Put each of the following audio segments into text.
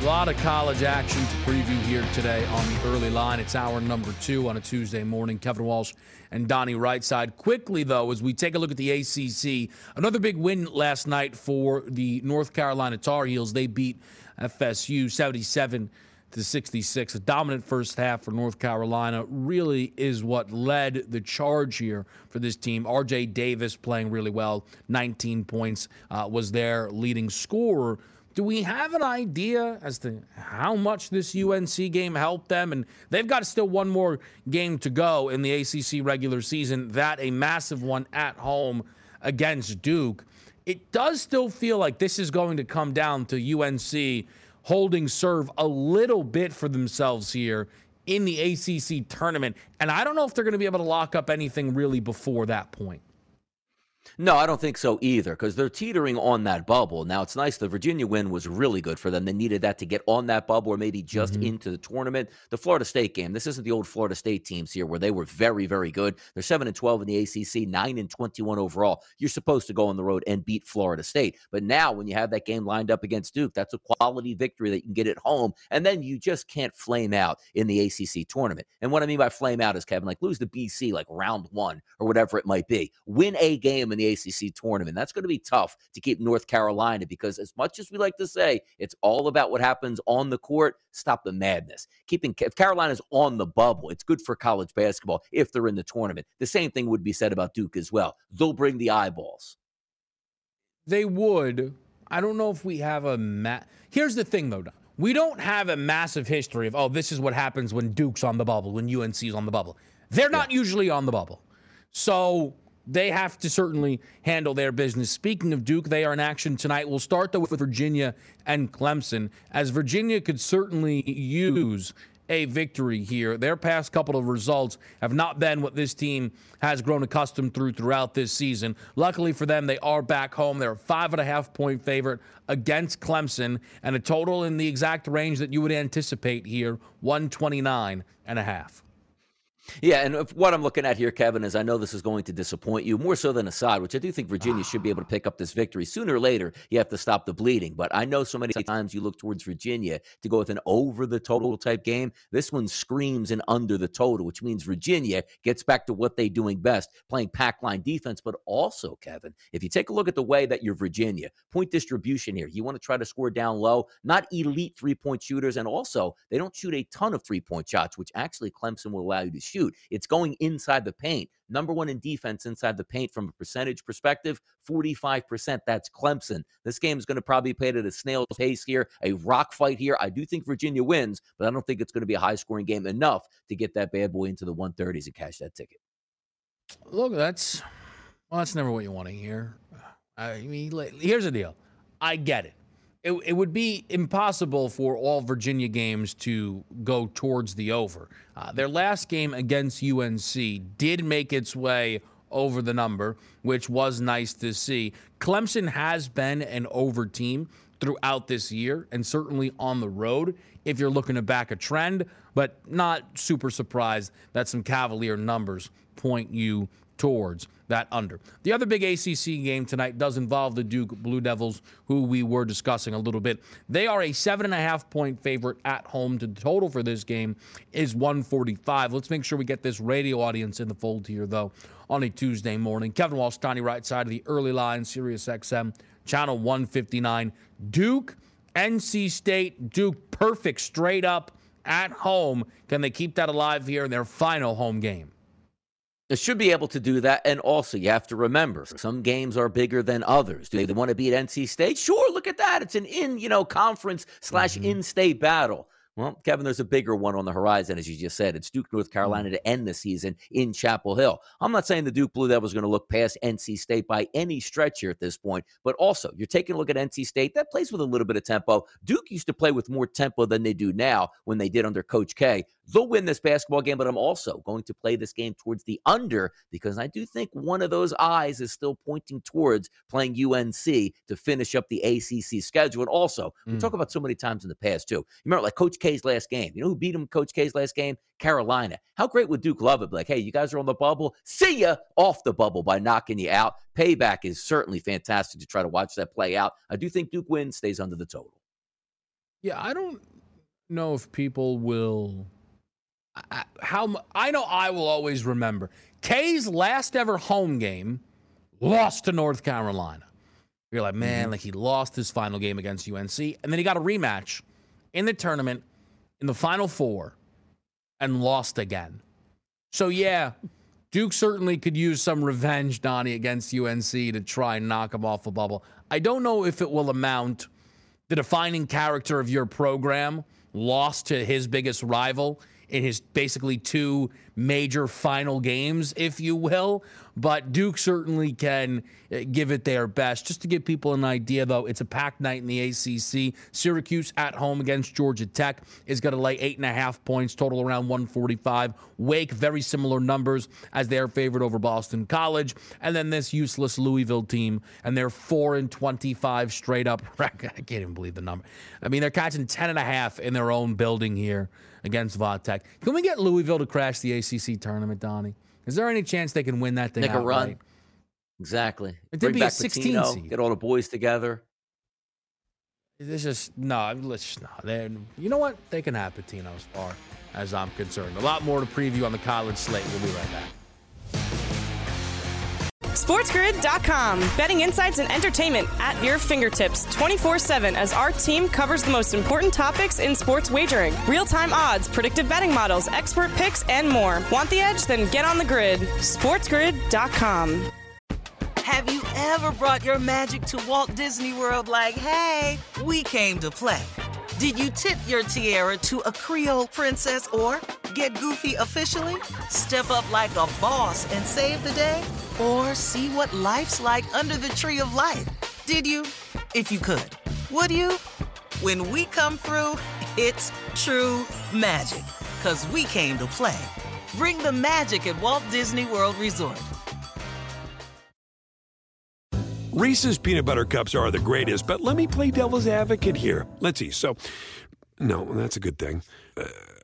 A lot of college action to preview here today on the early line. It's hour number two on a Tuesday morning. Kevin Walsh and Donnie Rightside. Quickly, though, as we take a look at the ACC, another big win last night for the North Carolina Tar Heels. They beat FSU 77 to 66. A dominant first half for North Carolina really is what led the charge here for this team. RJ Davis playing really well, 19 points, uh, was their leading scorer. Do we have an idea as to how much this UNC game helped them? And they've got still one more game to go in the ACC regular season, that a massive one at home against Duke. It does still feel like this is going to come down to UNC holding serve a little bit for themselves here in the ACC tournament. And I don't know if they're going to be able to lock up anything really before that point. No, I don't think so either because they're teetering on that bubble. Now, it's nice the Virginia win was really good for them. They needed that to get on that bubble or maybe just mm-hmm. into the tournament. The Florida State game, this isn't the old Florida State teams here where they were very, very good. They're 7 and 12 in the ACC, 9 and 21 overall. You're supposed to go on the road and beat Florida State. But now, when you have that game lined up against Duke, that's a quality victory that you can get at home. And then you just can't flame out in the ACC tournament. And what I mean by flame out is, Kevin, like lose the BC like round one or whatever it might be. Win a game in the ACC tournament. That's going to be tough to keep North Carolina because, as much as we like to say, it's all about what happens on the court. Stop the madness. Keeping if Carolina's on the bubble, it's good for college basketball if they're in the tournament. The same thing would be said about Duke as well. They'll bring the eyeballs. They would. I don't know if we have a ma- Here's the thing, though. We don't have a massive history of, oh, this is what happens when Duke's on the bubble, when UNC's on the bubble. They're not yeah. usually on the bubble. So they have to certainly handle their business. Speaking of Duke, they are in action tonight. We'll start though with Virginia and Clemson, as Virginia could certainly use a victory here. Their past couple of results have not been what this team has grown accustomed through throughout this season. Luckily for them, they are back home. They're a five and a half point favorite against Clemson, and a total in the exact range that you would anticipate here 129 and a half. Yeah, and what I'm looking at here, Kevin, is I know this is going to disappoint you more so than Assad, which I do think Virginia should be able to pick up this victory sooner or later. You have to stop the bleeding, but I know so many times you look towards Virginia to go with an over the total type game. This one screams an under the total, which means Virginia gets back to what they're doing best, playing pack line defense. But also, Kevin, if you take a look at the way that you're Virginia, point distribution here, you want to try to score down low, not elite three point shooters, and also they don't shoot a ton of three point shots, which actually Clemson will allow you to shoot shoot. It's going inside the paint. Number one in defense inside the paint from a percentage perspective, 45%. That's Clemson. This game is going to probably play at a snail's pace here, a rock fight here. I do think Virginia wins, but I don't think it's going to be a high scoring game enough to get that bad boy into the 130s and cash that ticket. Look, that's well, that's never what you want to hear. I mean, here's the deal. I get it it, it would be impossible for all Virginia games to go towards the over. Uh, their last game against UNC did make its way over the number, which was nice to see. Clemson has been an over team throughout this year and certainly on the road if you're looking to back a trend, but not super surprised that some Cavalier numbers point you towards that under. The other big ACC game tonight does involve the Duke Blue Devils, who we were discussing a little bit. They are a seven and a half point favorite at home. To the total for this game is 145. Let's make sure we get this radio audience in the fold here, though, on a Tuesday morning. Kevin Walsh, Donnie Rightside of the early line, Sirius XM, channel 159. Duke, NC State, Duke, perfect straight up at home. Can they keep that alive here in their final home game? It should be able to do that. And also, you have to remember, some games are bigger than others. Do they want to beat NC State? Sure, look at that. It's an in, you know, conference slash mm-hmm. in-state battle. Well, Kevin, there's a bigger one on the horizon, as you just said. It's Duke, North Carolina mm. to end the season in Chapel Hill. I'm not saying the Duke Blue Devils are going to look past NC State by any stretch here at this point, but also you're taking a look at NC State. That plays with a little bit of tempo. Duke used to play with more tempo than they do now when they did under Coach K. They'll win this basketball game, but I'm also going to play this game towards the under because I do think one of those eyes is still pointing towards playing UNC to finish up the ACC schedule. And also, mm. we talk about so many times in the past, too. You remember, like Coach K's last game. You know who beat him, Coach K's last game? Carolina. How great would Duke love it? Like, hey, you guys are on the bubble. See ya off the bubble by knocking you out. Payback is certainly fantastic to try to watch that play out. I do think Duke wins, stays under the total. Yeah, I don't know if people will how I know I will always remember K's last ever home game lost to North Carolina. You're like, man, mm-hmm. like he lost his final game against UNC, and then he got a rematch in the tournament in the final four and lost again. So yeah, Duke certainly could use some revenge, Donnie, against UNC to try and knock him off the bubble. I don't know if it will amount the defining character of your program lost to his biggest rival in his basically two major final games, if you will. But Duke certainly can uh, give it their best. Just to give people an idea, though, it's a packed night in the ACC. Syracuse at home against Georgia Tech is going to lay eight and a half points, total around 145. Wake, very similar numbers as their favorite over Boston College. And then this useless Louisville team, and they're 4 and 25 straight up. I can't even believe the number. I mean, they're catching 10 and a half in their own building here against Vodtech. Can we get Louisville to crash the ACC tournament, Donnie? Is there any chance they can win that thing? Make a run. Exactly. It did be a 16 Pitino, seed. Get all the boys together. This just no. Let's just no. They, you know what? They can have Pitino as far as I'm concerned. A lot more to preview on the college slate. We'll be right back. SportsGrid.com. Betting insights and entertainment at your fingertips 24 7 as our team covers the most important topics in sports wagering real time odds, predictive betting models, expert picks, and more. Want the edge? Then get on the grid. SportsGrid.com. Have you ever brought your magic to Walt Disney World like, hey, we came to play? Did you tip your tiara to a Creole princess or get goofy officially? Step up like a boss and save the day? Or see what life's like under the tree of life? Did you? If you could. Would you? When we come through, it's true magic. Cause we came to play. Bring the magic at Walt Disney World Resort. Reese's peanut butter cups are the greatest, but let me play devil's advocate here. Let's see. So, no, that's a good thing. Uh,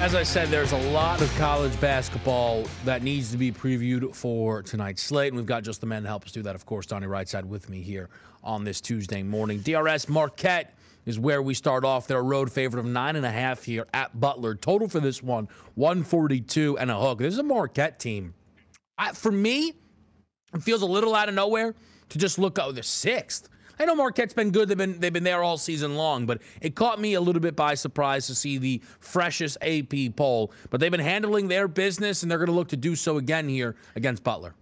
As I said, there's a lot of college basketball that needs to be previewed for tonight's slate. And we've got just the men to help us do that. Of course, Donnie Rightside with me here on this Tuesday morning. DRS Marquette is where we start off. They're a road favorite of nine and a half here at Butler. Total for this one, 142 and a hook. This is a Marquette team. I, for me, it feels a little out of nowhere to just look, oh, the sixth. I know Marquette's been good. They've been they've been there all season long, but it caught me a little bit by surprise to see the freshest AP poll. But they've been handling their business, and they're going to look to do so again here against Butler.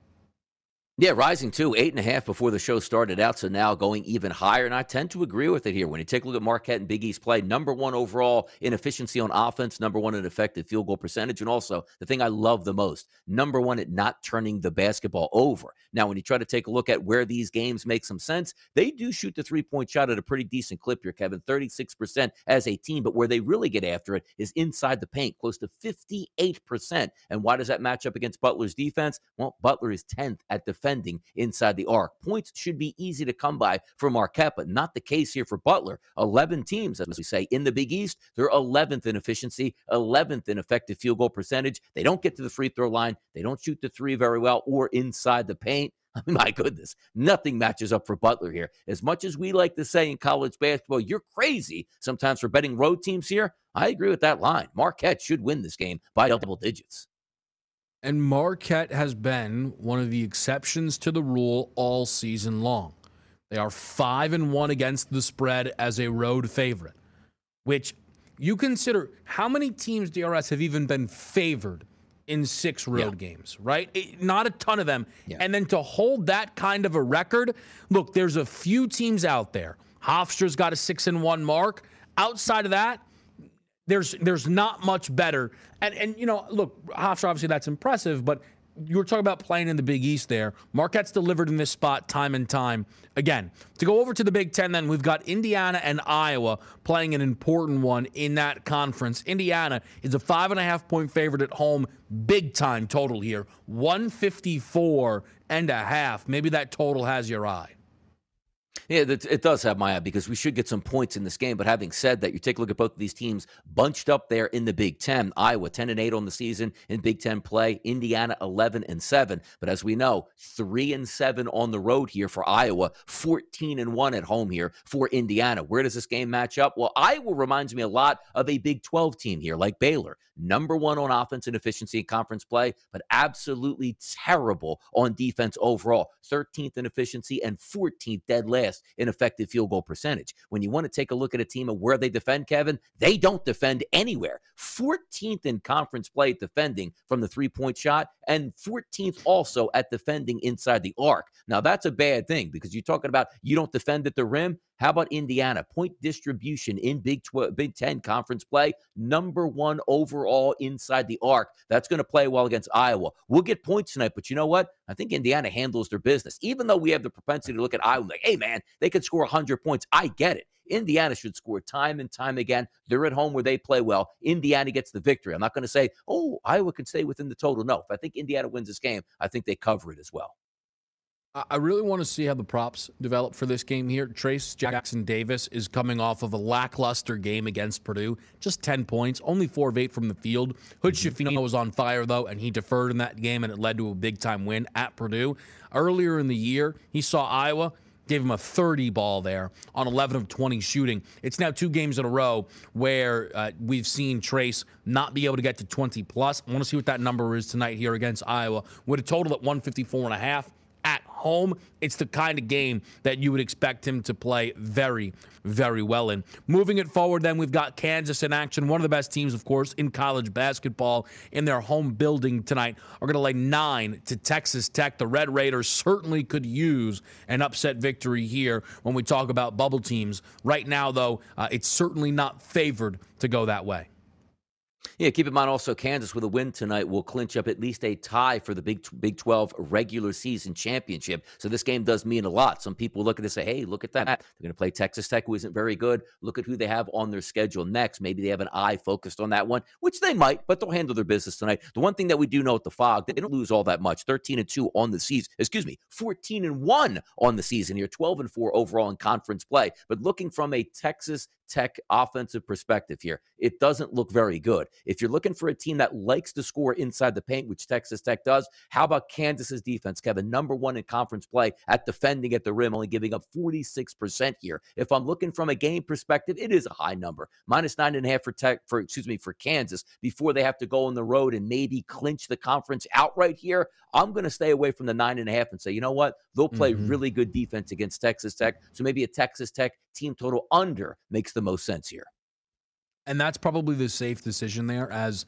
Yeah, rising too, eight and a half before the show started out, so now going even higher. And I tend to agree with it here. When you take a look at Marquette and Big East play, number one overall in efficiency on offense, number one in effective field goal percentage, and also the thing I love the most, number one at not turning the basketball over. Now, when you try to take a look at where these games make some sense, they do shoot the three point shot at a pretty decent clip here, Kevin, 36% as a team. But where they really get after it is inside the paint, close to 58%. And why does that match up against Butler's defense? Well, Butler is 10th at defense defending inside the arc. Points should be easy to come by for Marquette, but not the case here for Butler. 11 teams, as we say, in the Big East, they're 11th in efficiency, 11th in effective field goal percentage. They don't get to the free throw line, they don't shoot the three very well or inside the paint. I mean, my goodness, nothing matches up for Butler here. As much as we like to say in college basketball, you're crazy sometimes for betting road teams here. I agree with that line. Marquette should win this game by double digits. And Marquette has been one of the exceptions to the rule all season long. They are 5 and 1 against the spread as a road favorite, which you consider how many teams DRS have even been favored in six road yeah. games, right? It, not a ton of them. Yeah. And then to hold that kind of a record, look, there's a few teams out there. Hofstra's got a 6 and 1 mark. Outside of that, there's there's not much better. And and you know, look, Hofstra obviously that's impressive, but you were talking about playing in the Big East there. Marquette's delivered in this spot time and time again. To go over to the Big Ten, then we've got Indiana and Iowa playing an important one in that conference. Indiana is a five and a half point favorite at home, big time total here, 154 and a half. Maybe that total has your eye. Yeah, it does have my eye because we should get some points in this game. But having said that, you take a look at both of these teams bunched up there in the Big Ten. Iowa 10 and 8 on the season in Big Ten play. Indiana 11 and 7. But as we know, 3 and 7 on the road here for Iowa, 14 and 1 at home here for Indiana. Where does this game match up? Well, Iowa reminds me a lot of a Big 12 team here, like Baylor. Number one on offense and efficiency in conference play, but absolutely terrible on defense overall. 13th in efficiency and 14th dead last in effective field goal percentage. When you want to take a look at a team of where they defend, Kevin, they don't defend anywhere. 14th in conference play at defending from the three point shot, and 14th also at defending inside the arc. Now, that's a bad thing because you're talking about you don't defend at the rim. How about Indiana? Point distribution in Big 12, Big 10 conference play, number one overall inside the arc. That's going to play well against Iowa. We'll get points tonight, but you know what? I think Indiana handles their business. Even though we have the propensity to look at Iowa like, hey, man, they could score 100 points. I get it. Indiana should score time and time again. They're at home where they play well. Indiana gets the victory. I'm not going to say, oh, Iowa can stay within the total. No, if I think Indiana wins this game, I think they cover it as well. I really want to see how the props develop for this game here. Trayce Jackson Davis is coming off of a lackluster game against Purdue, just 10 points, only four of eight from the field. Hood mm-hmm. Schifino was on fire, though, and he deferred in that game, and it led to a big time win at Purdue. Earlier in the year, he saw Iowa gave him a 30 ball there on 11 of 20 shooting. It's now two games in a row where uh, we've seen Trayce not be able to get to 20 plus. I want to see what that number is tonight here against Iowa with a total at 154 and a half home, it's the kind of game that you would expect him to play very, very well in. Moving it forward, then we've got Kansas in action. One of the best teams, of course, in college basketball in their home building tonight are going to lay nine to Texas Tech. The Red Raiders certainly could use an upset victory here when we talk about bubble teams. Right now, though, uh, it's certainly not favored to go that way. Yeah, keep in mind also Kansas with a win tonight will clinch up at least a tie for the Big Big 12 regular season championship. So this game does mean a lot. Some people look at this and say, hey, look at that. They're going to play Texas Tech, who isn't very good. Look at who they have on their schedule next. Maybe they have an eye focused on that one, which they might, but they'll handle their business tonight. The one thing that we do know at the Phog, they don't lose all that much. 13 and 2 on the season. Excuse me, 14 and 1 on the season here, 12 and 4 overall in conference play. But looking from a Texas Tech offensive perspective here, it doesn't look very good. If you're looking for a team that likes to score inside the paint, which Texas Tech does, how about Kansas's defense, Kevin? Number one in conference play at defending at the rim, only giving up 46% here. If I'm looking from a game perspective, it is a high number. Minus nine and a half for Tech, for excuse me, for Kansas before they have to go on the road and maybe clinch the conference outright here. I'm going to stay away from the nine and a half and say, you know what? They'll play mm-hmm. really good defense against Texas Tech. So maybe a Texas Tech team total under makes the most sense here. And that's probably the safe decision there as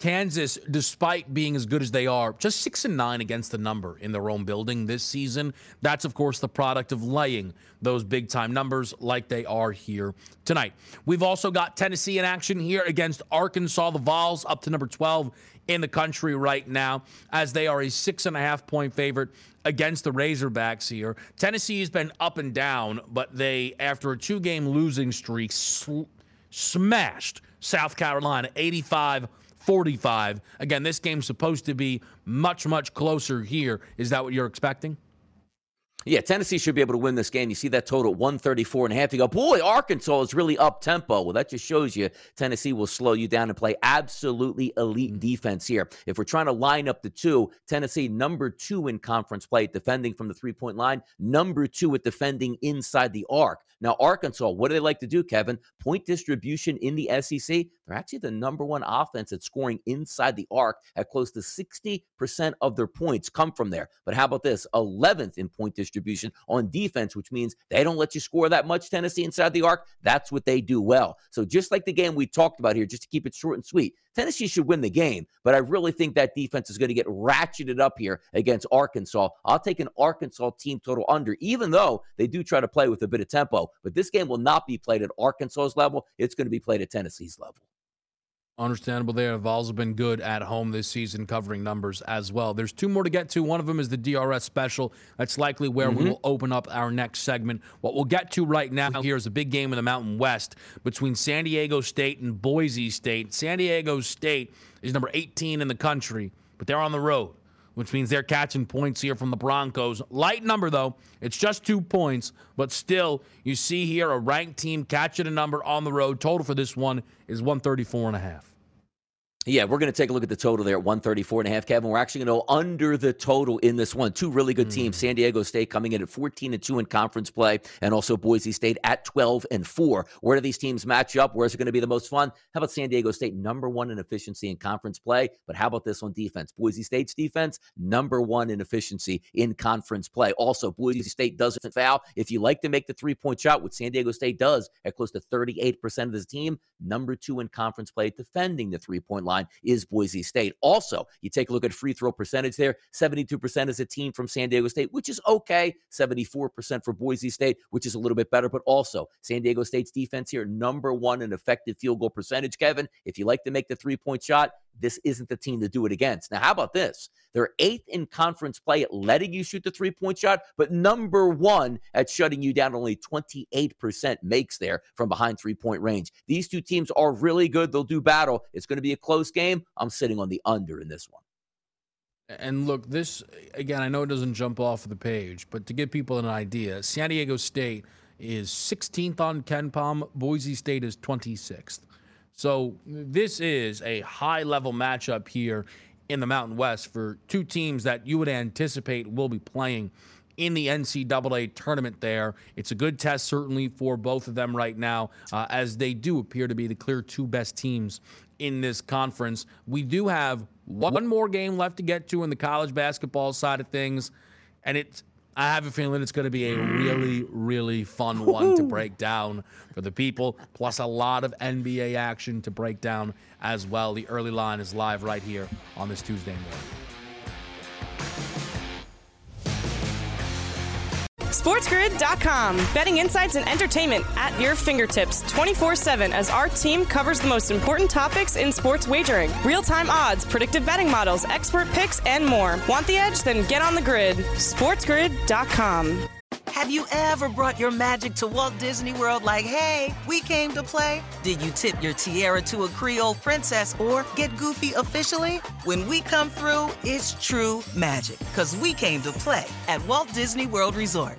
Kansas, despite being as good as they are, just six and nine against the number in their own building this season. That's, of course, the product of laying those big time numbers like they are here tonight. We've also got Tennessee in action here against Arkansas. The Vols up to number 12 in the country right now, as they are a six and a half point favorite against the Razorbacks here. Tennessee has been up and down, but they, after a two game losing streak, sl- smashed South Carolina 85 45. Again, this game's supposed to be much, much closer here. Is that what you're expecting? Yeah, Tennessee should be able to win this game. You see that total 134 and a half. You go, boy, Arkansas is really up tempo. Well, that just shows you Tennessee will slow you down and play absolutely elite mm-hmm. defense here. If we're trying to line up the two, Tennessee number two in conference play, defending from the three point line, number two at defending inside the arc. Now, Arkansas, what do they like to do, Kevin? Point distribution in the SEC. They're actually the number one offense at scoring inside the arc at close to 60% of their points come from there. But how about this? 11th in point distribution on defense, which means they don't let you score that much, Tennessee, inside the arc. That's what they do well. So just like the game we talked about here, just to keep it short and sweet, Tennessee should win the game, but I really think that defense is going to get ratcheted up here against Arkansas. I'll take an Arkansas team total under, even though they do try to play with a bit of tempo. But this game will not be played at Arkansas's level. It's going to be played at Tennessee's level. Understandable there. Vols have been good at home this season, covering numbers as well. There's two more to get to. One of them is the DRS special. That's likely where mm-hmm. we will open up our next segment. What we'll get to right now here is a big game in the Mountain West between San Diego State and Boise State. San Diego State is number 18 in the country, but they're on the road, which means they're catching points here from the Broncos. Light number, though. It's just two points, but still, you see here a ranked team catching a number on the road. Total for this one is 134 and a half. Yeah, we're going to take a look at the total there at 134 and a half, Kevin. We're actually going to go under the total in this one. Two really good mm. teams. San Diego State coming in at 14 and 2 in conference play, and also Boise State at 12 and 4. Where do these teams match up? Where's it going to be the most fun? How about San Diego State, number one in efficiency in conference play? But how about this on defense? Boise State's defense, number one in efficiency in conference play. Also, Boise State doesn't foul. If you like to make the three point shot, what San Diego State does at close to 38% of the team, number two in conference play defending the three point line is Boise State. Also, you take a look at free throw percentage there 72% is a team from San Diego State, which is okay. 74% for Boise State, which is a little bit better. But also, San Diego State's defense here, number one in effective field goal percentage. Kevin, if you like to make the three point shot, this isn't the team to do it against. Now, how about this? They're eighth in conference play at letting you shoot the three point shot, but number one at shutting you down. Only 28% makes there from behind three point range. These two teams are really good. They'll do battle. It's going to be a close game. I'm sitting on the under in this one. And look, this again, I know it doesn't jump off the page, but to give people an idea, San Diego State is 16th on KenPom, Boise State is 26th. So this is a high level matchup here in the Mountain West for two teams that you would anticipate will be playing in the NCAA tournament there. It's a good test, certainly, for both of them right now, uh, as they do appear to be the clear two best teams in this conference. We do have one more game left to get to in the college basketball side of things, and it's I have a feeling it's going to be a mm. really, really fun one to break down for the people, plus a lot of NBA action to break down as well. The early line is live right here on this Tuesday morning. SportsGrid.com. Betting insights and entertainment at your fingertips 24 7 as our team covers the most important topics in sports wagering real time odds, predictive betting models, expert picks, and more. Want the edge? Then get on the grid. SportsGrid.com. Have you ever brought your magic to Walt Disney World like, hey, we came to play? Did you tip your tiara to a Creole princess or get goofy officially? When we come through, it's true magic because we came to play at Walt Disney World Resort.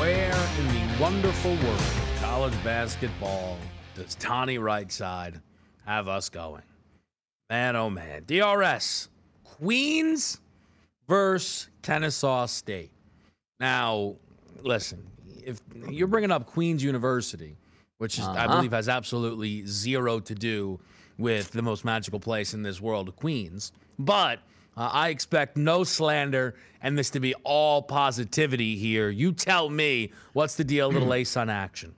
Where in the wonderful world of college basketball does Donnie Rightside have us going? Man, oh man. DRS, Queens versus Kennesaw State. Now, listen, if you're bringing up Queens University, which is, I Uh-huh. believe has absolutely zero to do with the most magical place in this world, Queens, but uh, I expect no slander and this to be all positivity here. You tell me what's the deal, little ace on action.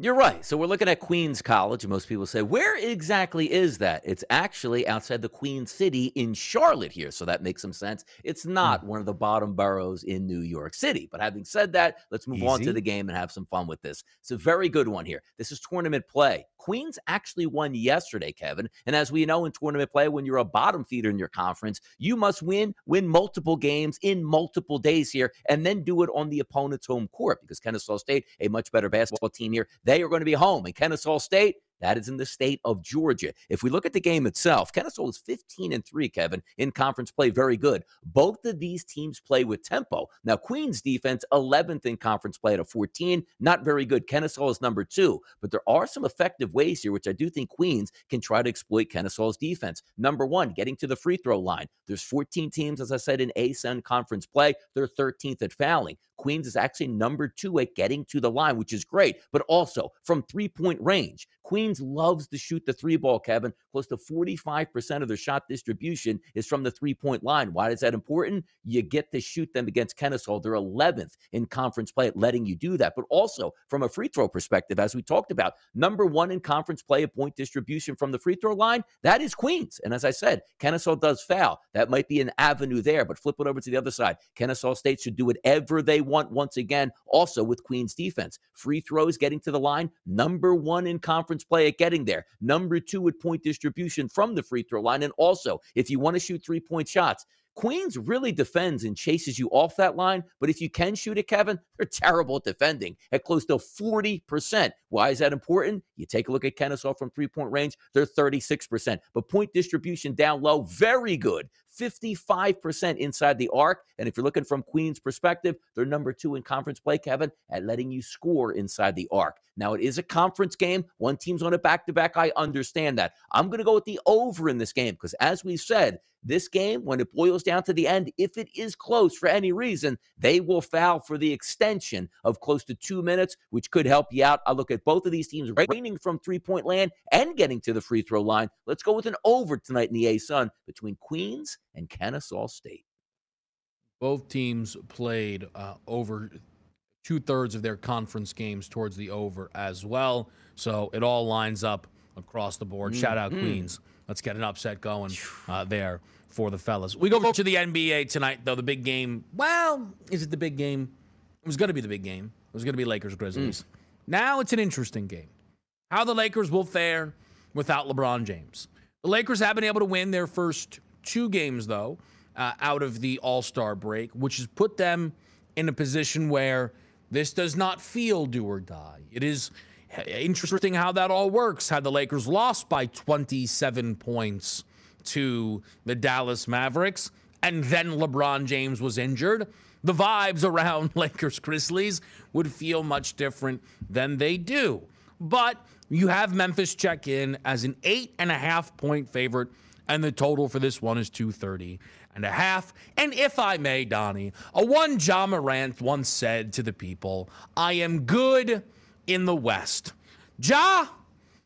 You're right. So we're looking at Queens College, most people say, where exactly is that? It's actually outside the Queen City in Charlotte here. So that makes some sense. It's hmm. not one of the bottom boroughs in New York City. But having said that, let's move on to the game and have some fun with this. It's a very good one here. This is tournament play. Queens actually won yesterday, Kevin. And as we know in tournament play, when you're a bottom feeder in your conference, you must win, win multiple games in multiple days here, and then do it on the opponent's home court because Kennesaw State, a much better basketball team here, they are going to be home. And Kennesaw State, that is in the state of Georgia. If we look at the game itself, Kennesaw is 15 and 3, Kevin, in conference play. Very good. Both of these teams play with tempo. Now, Queens defense, 11th in conference play at a 14. Not very good. Kennesaw is number two, but there are some effective ways here, which I do think Queens can try to exploit Kennesaw's defense. Number one, getting to the free throw line. There's 14 teams, as I said, in ASUN conference play. They're 13th at fouling. Queens is actually number two at getting to the line, which is great, but also from three point range. Queens loves to shoot the three ball, Kevin. Close to 45% of their shot distribution is from the three point line. Why is that important? You get to shoot them against Kennesaw. They're 11th in conference play at letting you do that. But also from a free throw perspective, as we talked about, number one in conference play at point distribution from the free throw line, that is Queens. And as I said, Kennesaw does foul. That might be an avenue there, but flip it over to the other side. Kennesaw State should do whatever they want once again, also with Queens defense. Free throws getting to the line, number one in conference play at getting there, number two at point distribution from the free throw line. And also, if you want to shoot three point shots, Queens really defends and chases you off that line, but if you can shoot it, Kevin, they're terrible at defending at close to 40%. Why is that important? You take a look at Kennesaw from three point range, they're 36%. But point distribution down low, very good. 55% inside the arc. And if you're looking from Queens' perspective, they're number two in conference play, Kevin, at letting you score inside the arc. Now, it is a conference game. One team's on a back to back. I understand that. I'm going to go with the over in this game because, as we said, this game, when it boils down to the end, if it is close for any reason, they will foul for the extension of close to two minutes, which could help you out. I look at both of these teams raining from three point land and getting to the free throw line. Let's go with an over tonight in the ASUN between Queens and Kennesaw State. Both teams played uh, over two thirds of their conference games towards the over as well. So it all lines up across the board. Shout out Queens. Let's get an upset going uh, there for the fellas. We go to the NBA tonight, though. The big game. Well, is it the big game? It was going to be the big game. It was going to be Lakers Grizzlies. Now it's an interesting game. How the Lakers will fare without LeBron James. The Lakers have been able to win their first two games, though, uh, out of the All Star break, which has put them in a position where this does not feel do or die. It is interesting how that all works. Had the Lakers lost by 27 points to the Dallas Mavericks, and then LeBron James was injured, the vibes around Lakers Grizzlies would feel much different than they do. But you have Memphis check in as an eight and a half point favorite, and the total for this one is 230 and a half. And if I may, Donnie, a one Ja Morant once said to the people, I am good in the West. Ja,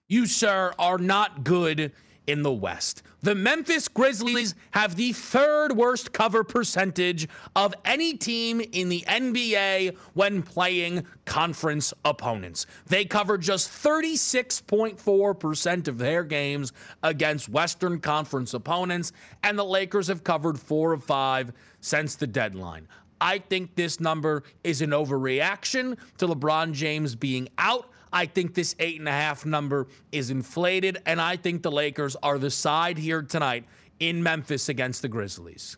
you, sir, are not good in the West. The Memphis Grizzlies have the third worst cover percentage of any team in the NBA when playing conference opponents. They cover just 36.4% of their games against Western Conference opponents, and the Lakers have covered four of five since the deadline. I think this number is an overreaction to LeBron James being out. I think this eight and a half number is inflated, and I think the Lakers are the side here tonight in Memphis against the Grizzlies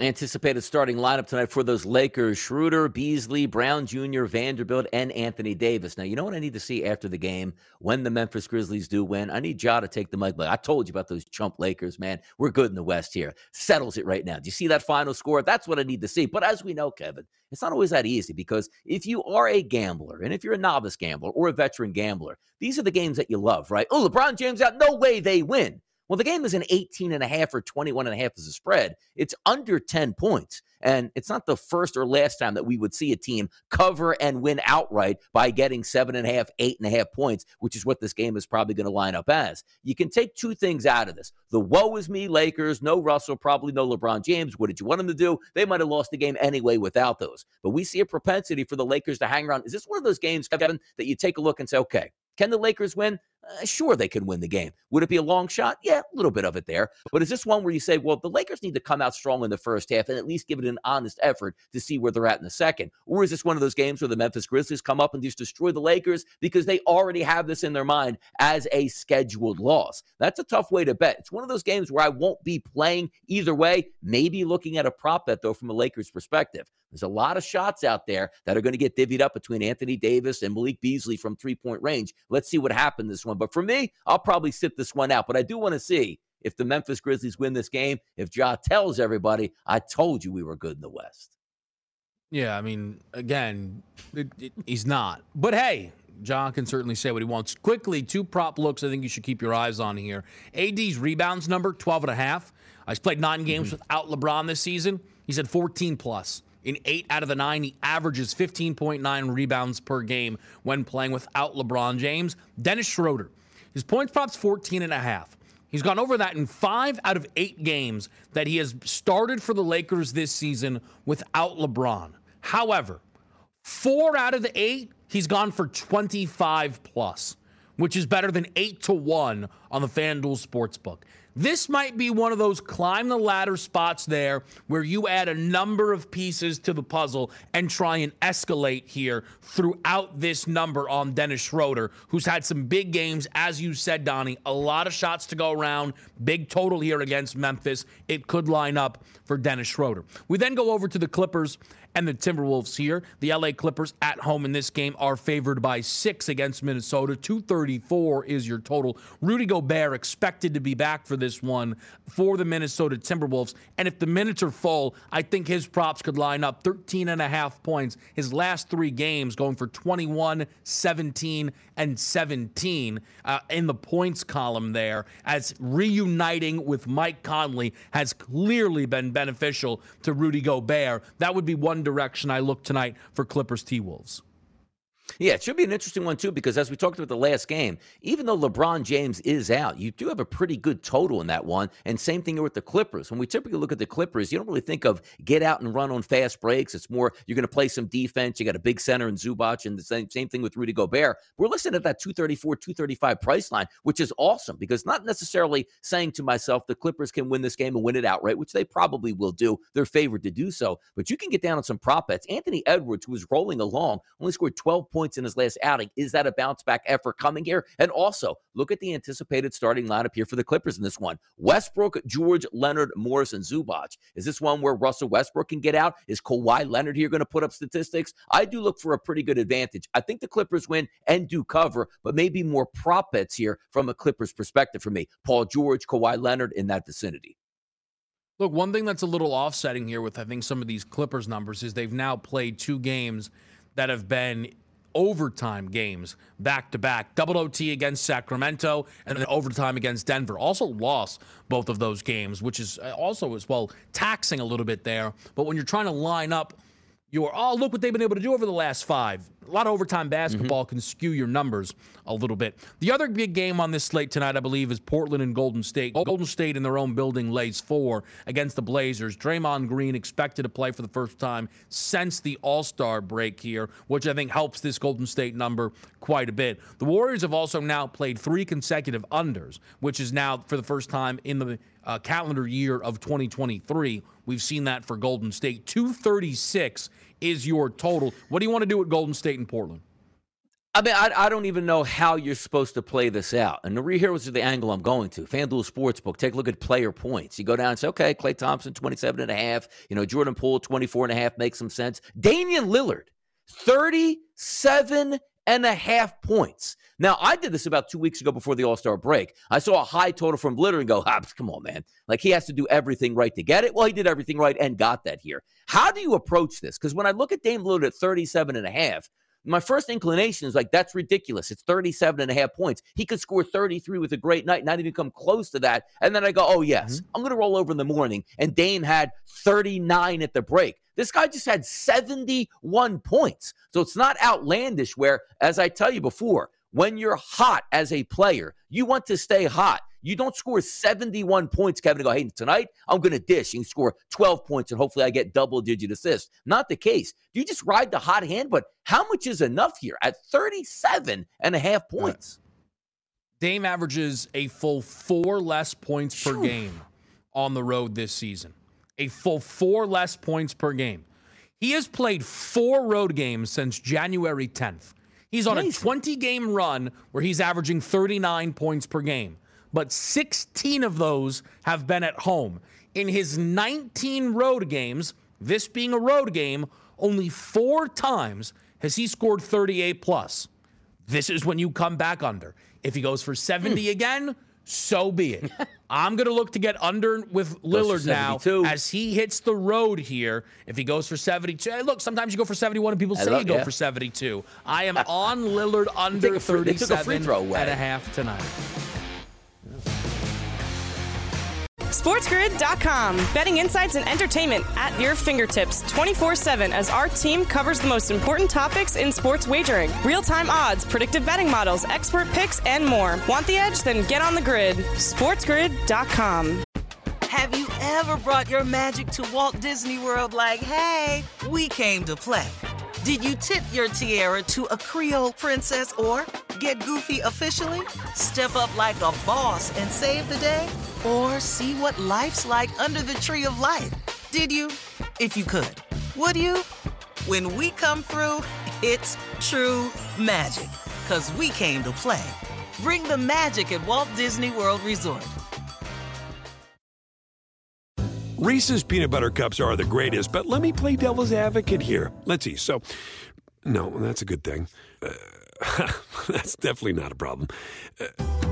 anticipated starting lineup tonight for those Lakers Schroeder, Beasley, Brown Jr., Vanderbilt, and Anthony Davis. Now, you know what I need to see after the game when the Memphis Grizzlies do win? I need Ja to take the mic. I told you about those chump Lakers, man. We're good in the West here. Settles it right now. Do you see that final score? That's what I need to see. But as we know, Kevin, it's not always that easy because if you are a gambler and if you're a novice gambler or a veteran gambler, these are the games that you love, right? Oh, LeBron James out. No way they win. Well, the game is an 18 and a half or 21 and a half as a spread. It's under 10 points. And it's not the first or last time that we would see a team cover and win outright by getting seven and a half, eight and a half points, which is what this game is probably going to line up as. You can take two things out of this. The woe is me Lakers, no Russell, probably no LeBron James. What did you want them to do? They might have lost the game anyway without those. But we see a propensity for the Lakers to hang around. Is this one of those games, Kevin, that you take a look and say, okay, can the Lakers win? Uh, sure, they can win the game. Would it be a long shot? Yeah, a little bit of it there. But is this one where you say, well, the Lakers need to come out strong in the first half and at least give it an honest effort to see where they're at in the second? Or is this one of those games where the Memphis Grizzlies come up and just destroy the Lakers because they already have this in their mind as a scheduled loss? That's a tough way to bet. It's one of those games where I won't be playing either way, maybe looking at a prop bet, though, from a Lakers perspective. There's a lot of shots out there that are going to get divvied up between Anthony Davis and Malik Beasley from three point range. Let's see what happens this one. But for me, I'll probably sit this one out. But I do want to see if the Memphis Grizzlies win this game, if Ja tells everybody, I told you we were good in the West. Yeah, I mean, again, it, it, he's not. But hey, Ja can certainly say what he wants. Quickly, two prop looks I think you should keep your eyes on here. AD's rebounds number, 12 and a half. He's played nine games mm-hmm. without LeBron this season. He's at 14 plus. In eight out of the nine, he averages 15.9 rebounds per game when playing without LeBron James. Dennis Schroeder, his points props 14 and a half. He's gone over that in five out of eight games that he has started for the Lakers this season without LeBron. However, four out of the eight, he's gone for 25 plus, which is better than eight to one on the FanDuel Sportsbook. This might be one of those climb the ladder spots there where you add a number of pieces to the puzzle and try and escalate here throughout this number on Dennis Schroeder, who's had some big games, as you said, Donnie. A lot of shots to go around. Big total here against Memphis. It could line up for Dennis Schroeder. We then go over to the Clippers and the Timberwolves here. The LA Clippers at home in this game are favored by six against Minnesota. 234 is your total. Rudy Gobert expected to be back for this one for the Minnesota Timberwolves. And if the minutes are full, I think his props could line up 13 and a half points. His last three games going for 21, 17, and 17 uh, in the points column there, as reuniting with Mike Conley has clearly been beneficial to Rudy Gobert. That would be one direction I look tonight for Clippers T Wolves. Yeah, it should be an interesting one too, because as we talked about the last game, even though LeBron James is out, you do have a pretty good total in that one. And same thing with the Clippers. When we typically look at the Clippers, you don't really think of get out and run on fast breaks. It's more you're going to play some defense. You got a big center in Zubac, and the same same thing with Rudy Gobert. We're listening at that 234, 235 price line, which is awesome because not necessarily saying to myself the Clippers can win this game and win it outright, which they probably will do. They're favored to do so, but you can get down on some prop bets. Anthony Edwards, who was rolling along, only scored 12 points points in his last outing. Is that a bounce back effort coming here? And also, look at the anticipated starting lineup here for the Clippers in this one Westbrook, George, Leonard, Morris, and Zubac. Is this one where Russell Westbrook can get out? Is Kawhi Leonard here going to put up statistics? I do look for a pretty good advantage. I think the Clippers win and do cover, but maybe more prop bets here from a Clippers perspective for me. Paul George, Kawhi Leonard in that vicinity. Look, one thing that's a little offsetting here with I think some of these Clippers numbers is they've now played two games that have been overtime games back to back. Double OT against Sacramento and then overtime against Denver. Also lost both of those games, which is uh, also as well taxing a little bit there. But when you're trying to line up your oh look what they've been able to do over the last five. a lot of overtime basketball mm-hmm. can skew your numbers a little bit. The other big game on this slate tonight, I believe, is Portland and Golden State. Golden State in their own building lays four against the Blazers. Draymond Green expected to play for the first time since the All Star break here, which I think helps this Golden State number quite a bit. The Warriors have also now played three consecutive unders, which is now for the first time in the uh, calendar year of 2023. We've seen that for Golden State. 236 is your total. What do you want to do with Golden State and Portland? I mean, I, I, don't even know how you're supposed to play this out. And the here was the angle I'm going to. FanDuel Sportsbook, take a look at player points. You go down and say, okay, Klay Thompson, 27 and a half. You know, Jordan Poole, 24 and a half makes some sense. Damian Lillard, 37 and a half points. Now, I did this about two weeks ago before the All Star break. I saw a high total from Blitter and go, ah, come on, man. Like he has to do everything right to get it. Well, he did everything right and got that here. How do you approach this? Because when I look at Dame Lillard at 37 and a half, my first inclination is like, that's ridiculous. It's 37 and a half points. He could score 33 with a great night, not even come close to that. And then I go, oh, yes, mm-hmm. I'm going to roll over in the morning. And Dame had 39 at the break. This guy just had 71 points. So it's not outlandish where, as I tell you before, when you're hot as a player, you want to stay hot. You don't score 71 points, Kevin, and go, hey, tonight I'm going to dish and score 12 points and hopefully I get double digit assists. Not the case. You just ride the hot hand, but how much is enough here at 37 and a half points? Dame averages a full four less points per game on the road this season. A full four less points per game. He has played four road games since January 10th. He's on Amazing. a 20 game run where he's averaging 39 points per game but 16 of those have been at home. In his 19 road games, this being a road game, only four times has he scored 38 plus. This is when you come back under. If he goes for 70 hmm. again, so be it. I'm going to look to get under with Lillard now as he hits the road here. If he goes for 72, hey, look, sometimes you go for 71 and people say you go yeah. for 72. I am on Lillard under 37 and a half tonight. SportsGrid.com. Betting insights and entertainment at your fingertips 24 7 as our team covers the most important topics in sports wagering real time odds, predictive betting models, expert picks, and more. Want the edge? Then get on the grid. SportsGrid.com. Have you ever brought your magic to Walt Disney World like, hey, we came to play? Did you tip your tiara to a Creole princess or get goofy officially? Step up like a boss and save the day? Or see what life's like under the tree of life? Did you? If you could. Would you? When we come through, it's true magic. Cause we came to play. Bring the magic at Walt Disney World Resort. Reese's peanut butter cups are the greatest, but let me play devil's advocate here. Let's see. So, no, that's a good thing. Uh, that's definitely not a problem. Uh,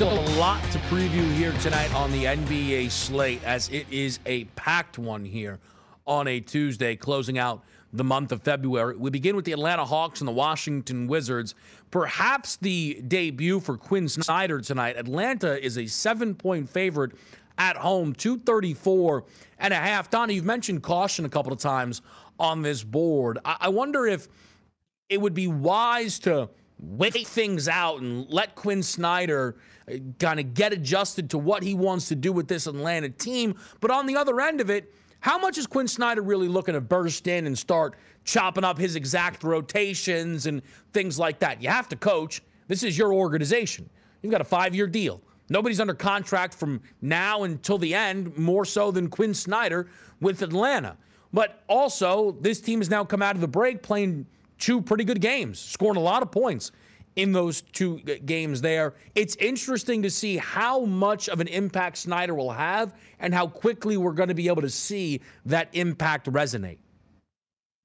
Still a lot to preview here tonight on the NBA slate as it is a packed one here on a Tuesday, closing out the month of February. We begin with the Atlanta Hawks and the Washington Wizards. Perhaps the debut for Quin Snyder tonight. Atlanta is a seven point favorite at home, 234 and a half. Donnie, you've mentioned caution a couple of times on this board. I, wonder if it would be wise to wait things out and let Quin Snyder uh, kind of get adjusted to what he wants to do with this Atlanta team. But on the other end of it, how much is Quin Snyder really looking to burst in and start chopping up his exact rotations and things like that? You have to coach. This is your organization. You've got a five year deal. Nobody's under contract from now until the end, more so than Quin Snyder with Atlanta. But also, this team has now come out of the break playing two pretty good games, scoring a lot of points in those two games there. It's interesting to see how much of an impact Snyder will have and how quickly we're going to be able to see that impact resonate.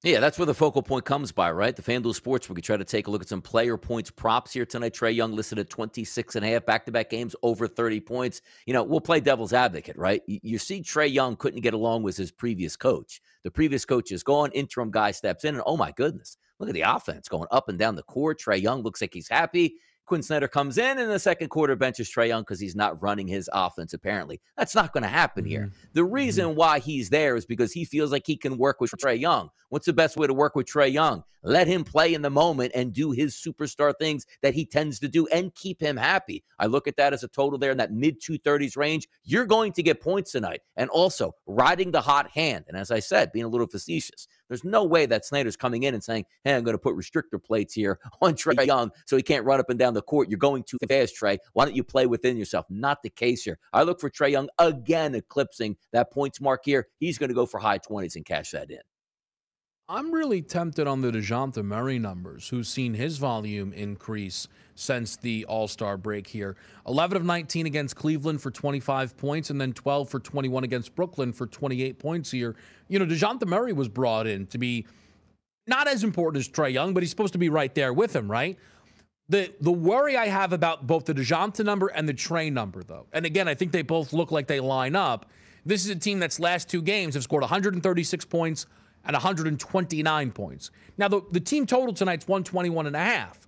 Yeah, that's where the focal point comes by, right? The FanDuel Sports. We could try to take a look at some player points props here tonight. Trae Young listed at 26 and a half back-to-back games, over 30 points. You know, we'll play devil's advocate, right? You see Trae Young couldn't get along with his previous coach. The previous coach is gone, interim guy steps in, and oh my goodness, look at the offense going up and down the court. Trae Young looks like he's happy. Quin Snyder comes in in the second quarter, benches Trae Young because he's not running his offense, apparently. That's not going to happen here. Mm-hmm. The reason mm-hmm. why he's there is because he feels like he can work with Trae Young. What's the best way to work with Trae Young? Let him play in the moment and do his superstar things that he tends to do and keep him happy. I look at that as a total there in that mid 230s range. You're going to get points tonight. And also riding the hot hand. And as I said, being a little facetious, there's no way that Snyder's coming in and saying, Hey, I'm going to put restrictor plates here on Trae Young so he can't run up and down the court. You're going too fast, Trae. Why don't you play within yourself? Not the case here. I look for Trae Young again eclipsing that points mark here. He's going to go for high 20s and cash that in. I'm really tempted on the DeJounte Murray numbers, who's seen his volume increase since the All Star break here. 11 of 19 against Cleveland for 25 points, and then 12 for 21 against Brooklyn for 28 points here. You know, DeJounte Murray was brought in to be not as important as Trae Young, but he's supposed to be right there with him, right? The the worry I have about both the DeJounte number and the Trae number, though, and again, I think they both look like they line up. This is a team that's last two games have scored 136 points at 129 points. Now, the, the team total tonight's 121 and a half,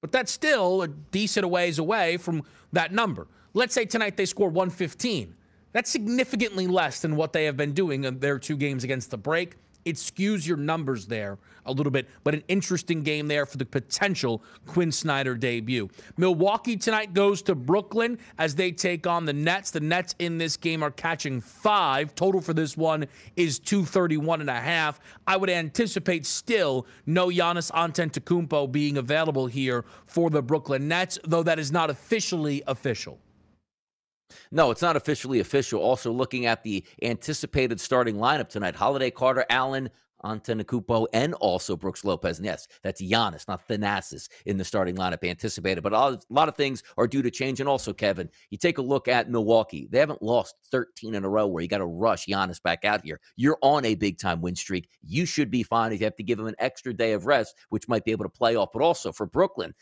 but that's still a decent ways away from that number. Let's say tonight they score 115. That's significantly less than what they have been doing in their two games against the break it skews your numbers there a little bit, but an interesting game there for the potential Quin Snyder debut. Milwaukee tonight goes to Brooklyn as they take on the Nets. The Nets in this game are catching five. Total for this one is 231 and a half. I would anticipate still no Giannis Antetokounmpo being available here for the Brooklyn Nets, though that is not officially official. No, it's not officially official. Also, looking at the anticipated starting lineup tonight: Holiday, Carter, Allen, Antetokounmpo, and also Brooks Lopez. And yes, that's Giannis, not Thanasis, in the starting lineup anticipated. But a lot of things are due to change. And also, Kevin, you take a look at Milwaukee. They haven't lost 13 in a row where you got to rush Giannis back out here. You're on a big time win streak. You should be fine if you have to give him an extra day of rest, which might be able to play off. But also for Brooklyn,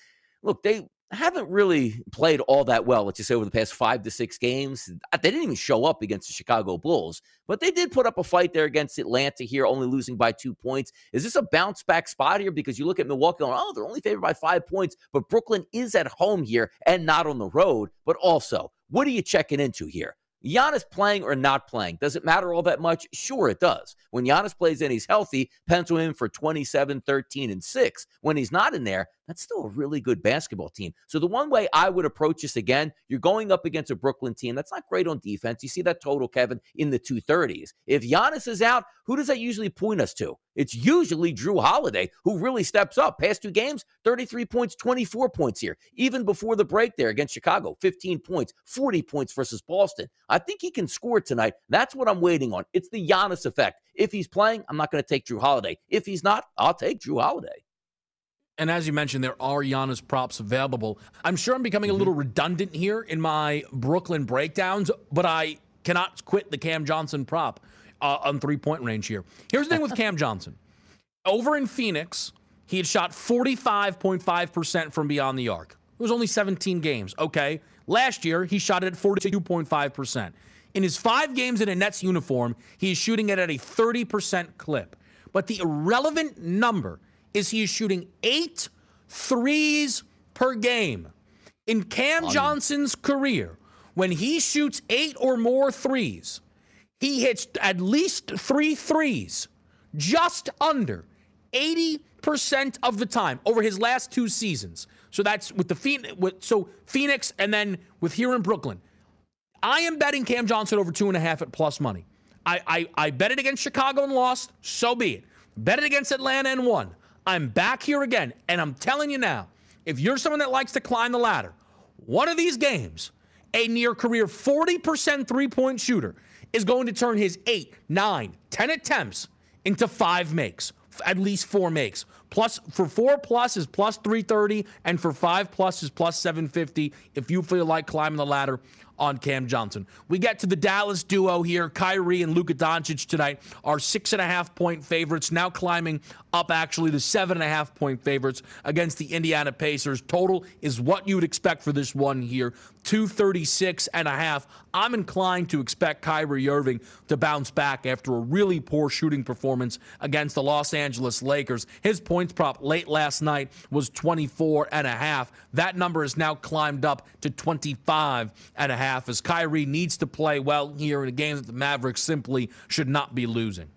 look, they haven't really played all that well, let's just say over the past five to six games. They didn't even show up against the Chicago Bulls, but they did put up a fight there against Atlanta here, only losing by two points. Is this a bounce back spot here? Because you look at Milwaukee going, oh, they're only favored by five points, but Brooklyn is at home here and not on the road. But also, what are you checking into here? Giannis playing or not playing, does it matter all that much? Sure, it does. When Giannis plays and he's healthy, pencil him for 27, 13, and 6. When he's not in there, that's still a really good basketball team. So the one way I would approach this again, you're going up against a Brooklyn team that's not great on defense. You see that total, Kevin, in the 230s. If Giannis is out, who does that usually point us to? It's usually Jrue Holiday, who really steps up. Past two games, 33 points, 24 points here. Even before the break there against Chicago, 15 points, 40 points versus Boston. I think he can score tonight. That's what I'm waiting on. It's the Giannis effect. If he's playing, I'm not going to take Jrue Holiday. If he's not, I'll take Jrue Holiday. And as you mentioned, there are Giannis props available. I'm sure I'm becoming mm-hmm. a little redundant here in my Brooklyn breakdowns, but I cannot quit the Cam Johnson prop uh, on three point range here. Here's the thing with Cam Johnson. Over in Phoenix, he had shot 45.5% from beyond the arc. It was only 17 games. Okay. Last year, he shot it at 42.5%. In his five games in a Nets uniform, he is shooting it at a 30% clip. But the irrelevant number is he is shooting eight threes per game. In Cam Johnson's career, when he shoots eight or more threes, he hits at least three threes, just under 80% of the time over his last two seasons. So that's with the Phoenix, so Phoenix and then with here in Brooklyn. I am betting Cam Johnson over two and a half at plus money. I, I, I bet it against Chicago and lost, so be it. Bet it against Atlanta and won. I'm back here again. And I'm telling you now, if you're someone that likes to climb the ladder, one of these games, a near career 40% three point shooter is going to turn his eight, nine, 10 attempts into five makes, at least four makes. Plus for four plus is plus 330, and for five plus is plus 750 if you feel like climbing the ladder on Cam Johnson. We get to the Dallas duo here. Kyrie and Luka Doncic tonight are six and a half point favorites, now climbing up actually to seven and a half point favorites against the Indiana Pacers. Total is what you would expect for this one here 236 and a half. I'm inclined to expect Kyrie Irving to bounce back after a really poor shooting performance against the Los Angeles Lakers. His points prop late last night was 24 and a half. That number has now climbed up to 25 and a half as Kyrie needs to play well here in a game that the Mavericks simply should not be losing.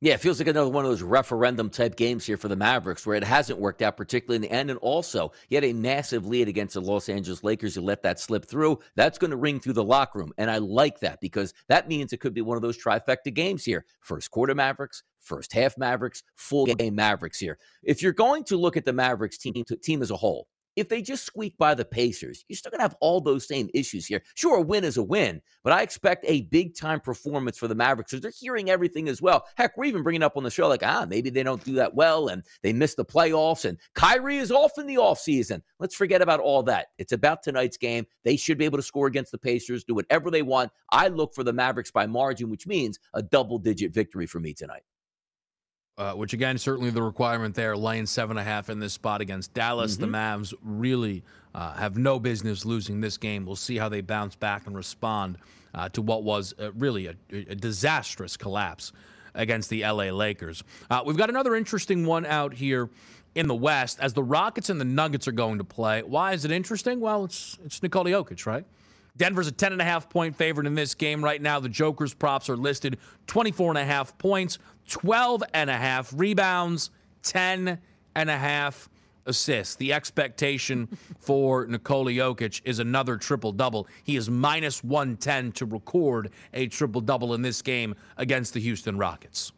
Yeah, it feels like another one of those referendum type games here for the Mavericks where it hasn't worked out, particularly in the end. And also, you had a massive lead against the Los Angeles Lakers. You let that slip through. That's going to ring through the locker room. And I like that because that means it could be one of those trifecta games here. First quarter Mavericks, first half Mavericks, full game Mavericks here. If you're going to look at the Mavericks team, team as a whole, if they just squeak by the Pacers, you're still going to have all those same issues here. Sure, a win is a win, but I expect a big time performance for the Mavericks because they're hearing everything as well. Heck, we're even bringing up on the show like, ah, maybe they don't do that well and they miss the playoffs and Kyrie is off in the offseason. Let's forget about all that. It's about tonight's game. They should be able to score against the Pacers, do whatever they want. I look for the Mavericks by margin, which means a double digit victory for me tonight. Uh, which again, certainly the requirement there, laying seven and a half in this spot against Dallas. Mm-hmm. The Mavs really uh, have no business losing this game. We'll see how they bounce back and respond uh, to what was uh, really a, a, disastrous collapse against the LA Lakers. Uh, we've got another interesting one out here in the West as the Rockets and the Nuggets are going to play. Why is it interesting? Well, it's it's Nikola Jokic, right? Denver's a 10 and a half point favorite in this game right now. The Joker's props are listed 24 and a half points, 12 and a half rebounds, 10 and a half assists. The expectation for Nikola Jokic is another triple double. He is minus 110 to record a triple double in this game against the Houston Rockets.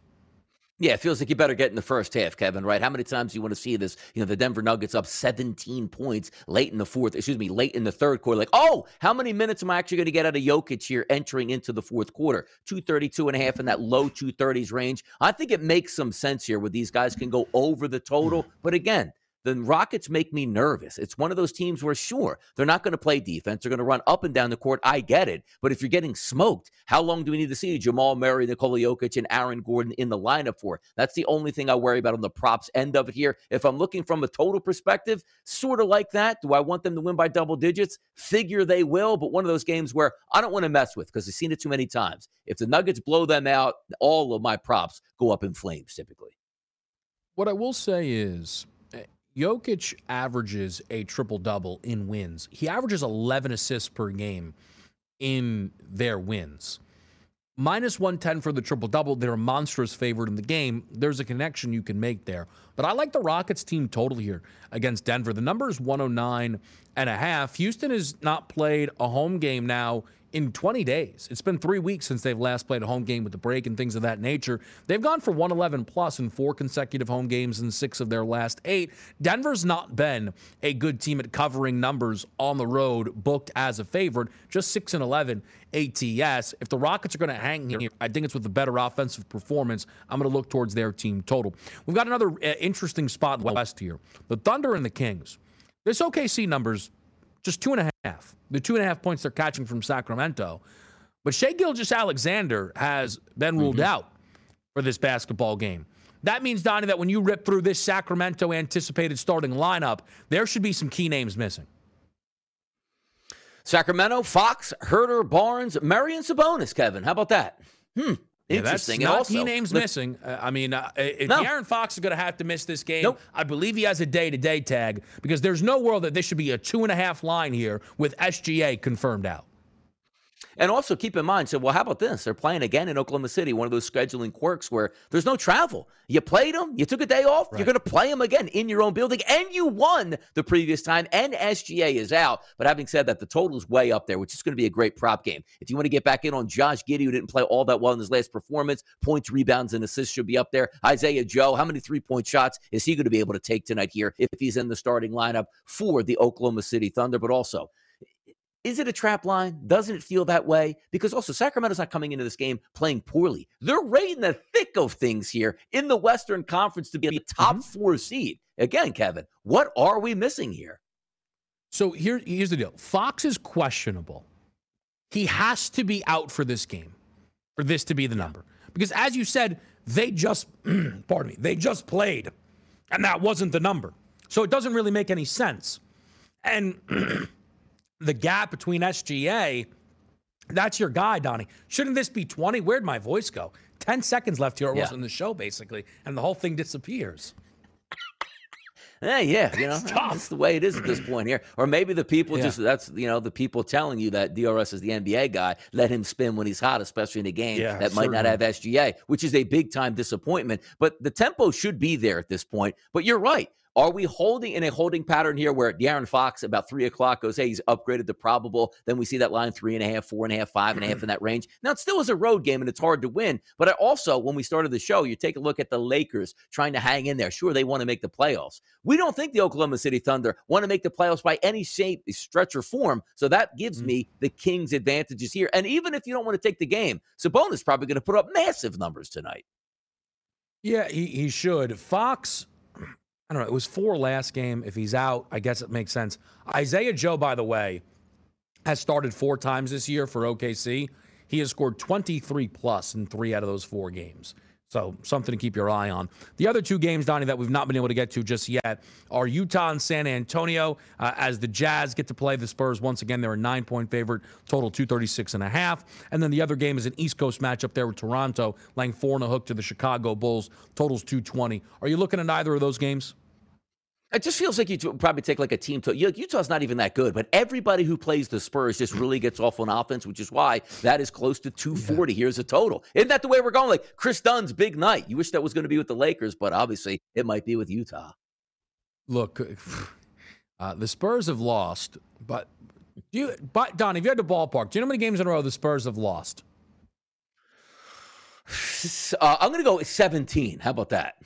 Yeah, it feels like you better get in the first half, Kevin, right? How many times do you want to see this? You know, the Denver Nuggets up 17 points late in the fourth, excuse me, late in the third quarter. Like, oh, how many minutes am I actually going to get out of Jokic here entering into the fourth quarter? 232 and a half in that low 230s range. I think it makes some sense here where these guys can go over the total. Mm. But again, the Rockets make me nervous. It's one of those teams where, sure, they're not going to play defense. They're going to run up and down the court. I get it. But if you're getting smoked, how long do we need to see Jamal Murray, Nikola Jokic, and Aaron Gordon in the lineup for? That's the only thing I worry about on the props end of it here. If I'm looking from a total perspective, sort of like that. Do I want them to win by double digits? Figure they will, but one of those games where I don't want to mess with because I've seen it too many times. If the Nuggets blow them out, all of my props go up in flames typically. What I will say is Jokic averages a triple double in wins. He averages 11 assists per game in their wins. Minus 110 for the triple double. They're a monstrous favorite in the game. There's a connection you can make there. But I like the Rockets team total here against Denver. The number is 109 and a half. Houston has not played a home game now in 20 days. It's been three weeks since they've last played a home game with the break and things of that nature. They've gone for 111 plus in four consecutive home games in six of their last eight. Denver's not been a good team at covering numbers on the road, booked as a favorite, just 6 and 11 ATS. If the Rockets are going to hang here, I think it's with a better offensive performance. I'm going to look towards their team total. We've got another uh, interesting spot west here the Thunder and the Kings. This OKC numbers just two and a half. The two and a half points they're catching from Sacramento. But Shai Gilgeous Alexander has been ruled mm-hmm. out for this basketball game. That means, Donnie, that when you rip through this Sacramento anticipated starting lineup, there should be some key names missing. Sacramento, Fox, Huerter, Barnes, Marion Sabonis, Kevin. How about that? Hmm. Yeah, Interesting. That's not also, key names look, missing. Uh, I mean, uh, if no. Aaron Fox is going to have to miss this game, nope. I believe he has a day-to-day tag because there's no world that this should be a two and a half line here with SGA confirmed out. And also keep in mind, so well, how about this? They're playing again in Oklahoma City, one of those scheduling quirks where there's no travel. You played them, you took a day off, right. you're going to play them again in your own building, and you won the previous time, and SGA is out. But having said that, the total is way up there, which is going to be a great prop game. If you want to get back in on Josh Giddey, who didn't play all that well in his last performance, points, rebounds, and assists should be up there. Isaiah Joe, how many three point shots is he going to be able to take tonight here if he's in the starting lineup for the Oklahoma City Thunder? But also, Is it a trap line? Doesn't it feel that way? Because also, Sacramento's not coming into this game playing poorly. They're right in the thick of things here in the Western Conference to be a top mm-hmm. four seed. Again, Kevin, what are we missing here? So here, here's the deal Fox is questionable. He has to be out for this game for this to be the number. Because as you said, they just, pardon me, they just played, and that wasn't the number. So it doesn't really make any sense. And the gap between SGA, that's your guy, Donnie. Shouldn't this be 20? Where'd my voice go? 10 seconds left here. It yeah. was in the show, basically, and the whole thing disappears. Yeah, yeah, you know, that's the way it is at this point here. Or maybe the people yeah. just that's you know the people telling you that DRS is the NBA guy. Let him spin when he's hot, especially in a game yeah, that certainly. might not have SGA, which is a big time disappointment. But the tempo should be there at this point. But you're right. Are we holding in a holding pattern here where De'Aaron Fox about three o'clock goes, hey, he's upgraded to probable. Then we see that line three and a half, four and a half, five and a half in that range. Now it still is a road game and it's hard to win. But I also, when we started the show, you take a look at the Lakers trying to hang in there. Sure, they want to make the playoffs. We don't think the Oklahoma City Thunder want to make the playoffs by any shape, stretch, or form. So that gives mm-hmm. me the Kings advantages here. And even if you don't want to take the game, Sabonis probably going to put up massive numbers tonight. Yeah, he, he should. Fox I don't know. It was four last game. If he's out, I guess it makes sense. Isaiah Joe, by the way, has started four times this year for OKC. He has scored 23 plus in three out of those four games. So something to keep your eye on. The other two games, Donnie, that we've not been able to get to just yet are Utah and San Antonio. Uh, as the Jazz get to play the Spurs once again, they're a nine-point favorite, total 236 and a half. And then the other game is an East Coast matchup there with Toronto, laying four and a hook to the Chicago Bulls, totals 220. Are you looking at either of those games? It just feels like you probably take like a team to Utah's not even that good, but everybody who plays the Spurs just really gets off on offense, which is why that is close to 240. Yeah. Here's a total. Isn't that the way we're going? Like Kris Dunn's big night. You wish that was going to be with the Lakers, but obviously it might be with Utah. Look, uh, the Spurs have lost, but you, but Don, if you had the ballpark, do you know how many games in a row the Spurs have lost? Uh, I'm going to go 17. How about that?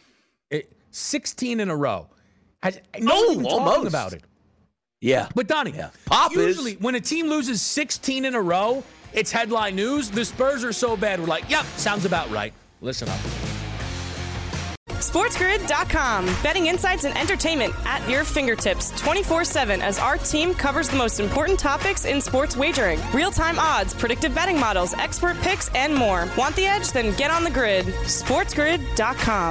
It, 16 in a row. Has, no oh, even almost. talking about it. Yeah. But Donnie, yeah. Pop usually is. when a team loses 16 in a row, it's headline news. The Spurs are so bad. We're like, yep, sounds about right. Listen up. SportsGrid.com. Betting insights and entertainment at your fingertips 24 7 as our team covers the most important topics in sports wagering real time odds, predictive betting models, expert picks, and more. Want the edge? Then get on the grid. SportsGrid.com.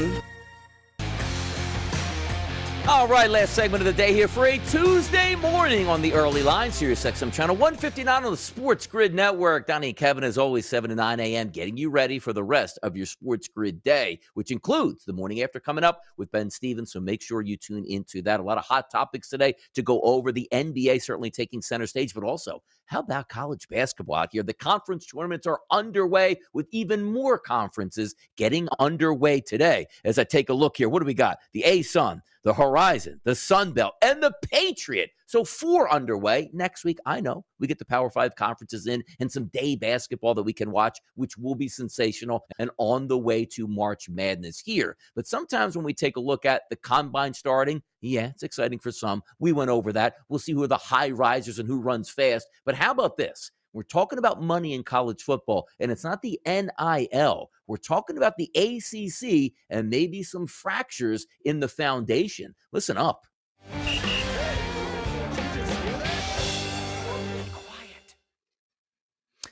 Mm-hmm. All right, last segment of the day here for a Tuesday morning on the early line, Sirius XM channel 159 on the Sports Grid Network. Donnie and Kevin, as always, 7 to 9 a.m., getting you ready for the rest of your Sports Grid day, which includes the morning after coming up with Ben Stevens. So make sure you tune into that. A lot of hot topics today to go over. The NBA certainly taking center stage, but also how about college basketball out here? The conference tournaments are underway with even more conferences getting underway today. As I take a look here, what do we got? The ASUN, the Horizon, the Sun Belt, and the Patriot. So four underway. Next week, I know we get the Power Five conferences in and some day basketball that we can watch, which will be sensational and on the way to March Madness here. But sometimes when we take a look at the combine starting, yeah, it's exciting for some. We went over that. We'll see who are the high risers and who runs fast. But how about this? We're talking about money in college football, and it's not the NIL. We're talking about the ACC and maybe some fractures in the foundation. Listen up.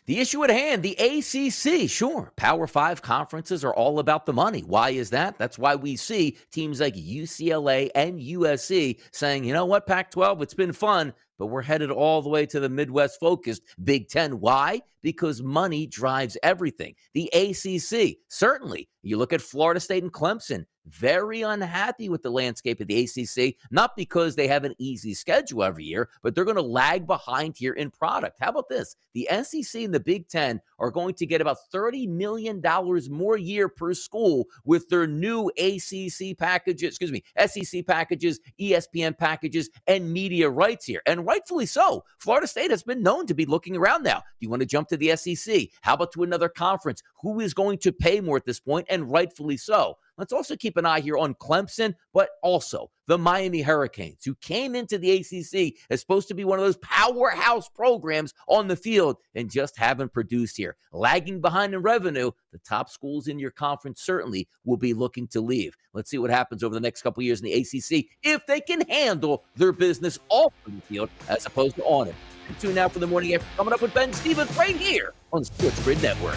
The issue at hand, the ACC, sure, Power Five conferences are all about the money. Why is that? That's why we see teams like UCLA and USC saying, you know what, Pac 12, it's been fun but we're headed all the way to the Midwest focused Big Ten. Why? Because money drives everything. The ACC, certainly. You look at Florida State and Clemson, very unhappy with the landscape of the ACC, not because they have an easy schedule every year, but they're going to lag behind here in product. How about this? The SEC and the Big Ten are going to get about $30 million more year per school with their new ACC packages, excuse me, SEC packages, ESPN packages, and media rights here. And rightfully so. Florida State has been known to be looking around now. Do you want to jump to the SEC? How about to another conference? Who is going to pay more at this point? And rightfully so. Let's also keep an eye here on Clemson, but also the Miami Hurricanes, who came into the ACC as supposed to be one of those powerhouse programs on the field and just haven't produced here. Lagging behind in revenue, the top schools in your conference certainly will be looking to leave. Let's see what happens over the next couple years in the ACC if they can handle their business off the field as opposed to on it. Tune out for the morning after coming up with Ben Stevens right here on Sports Grid Network.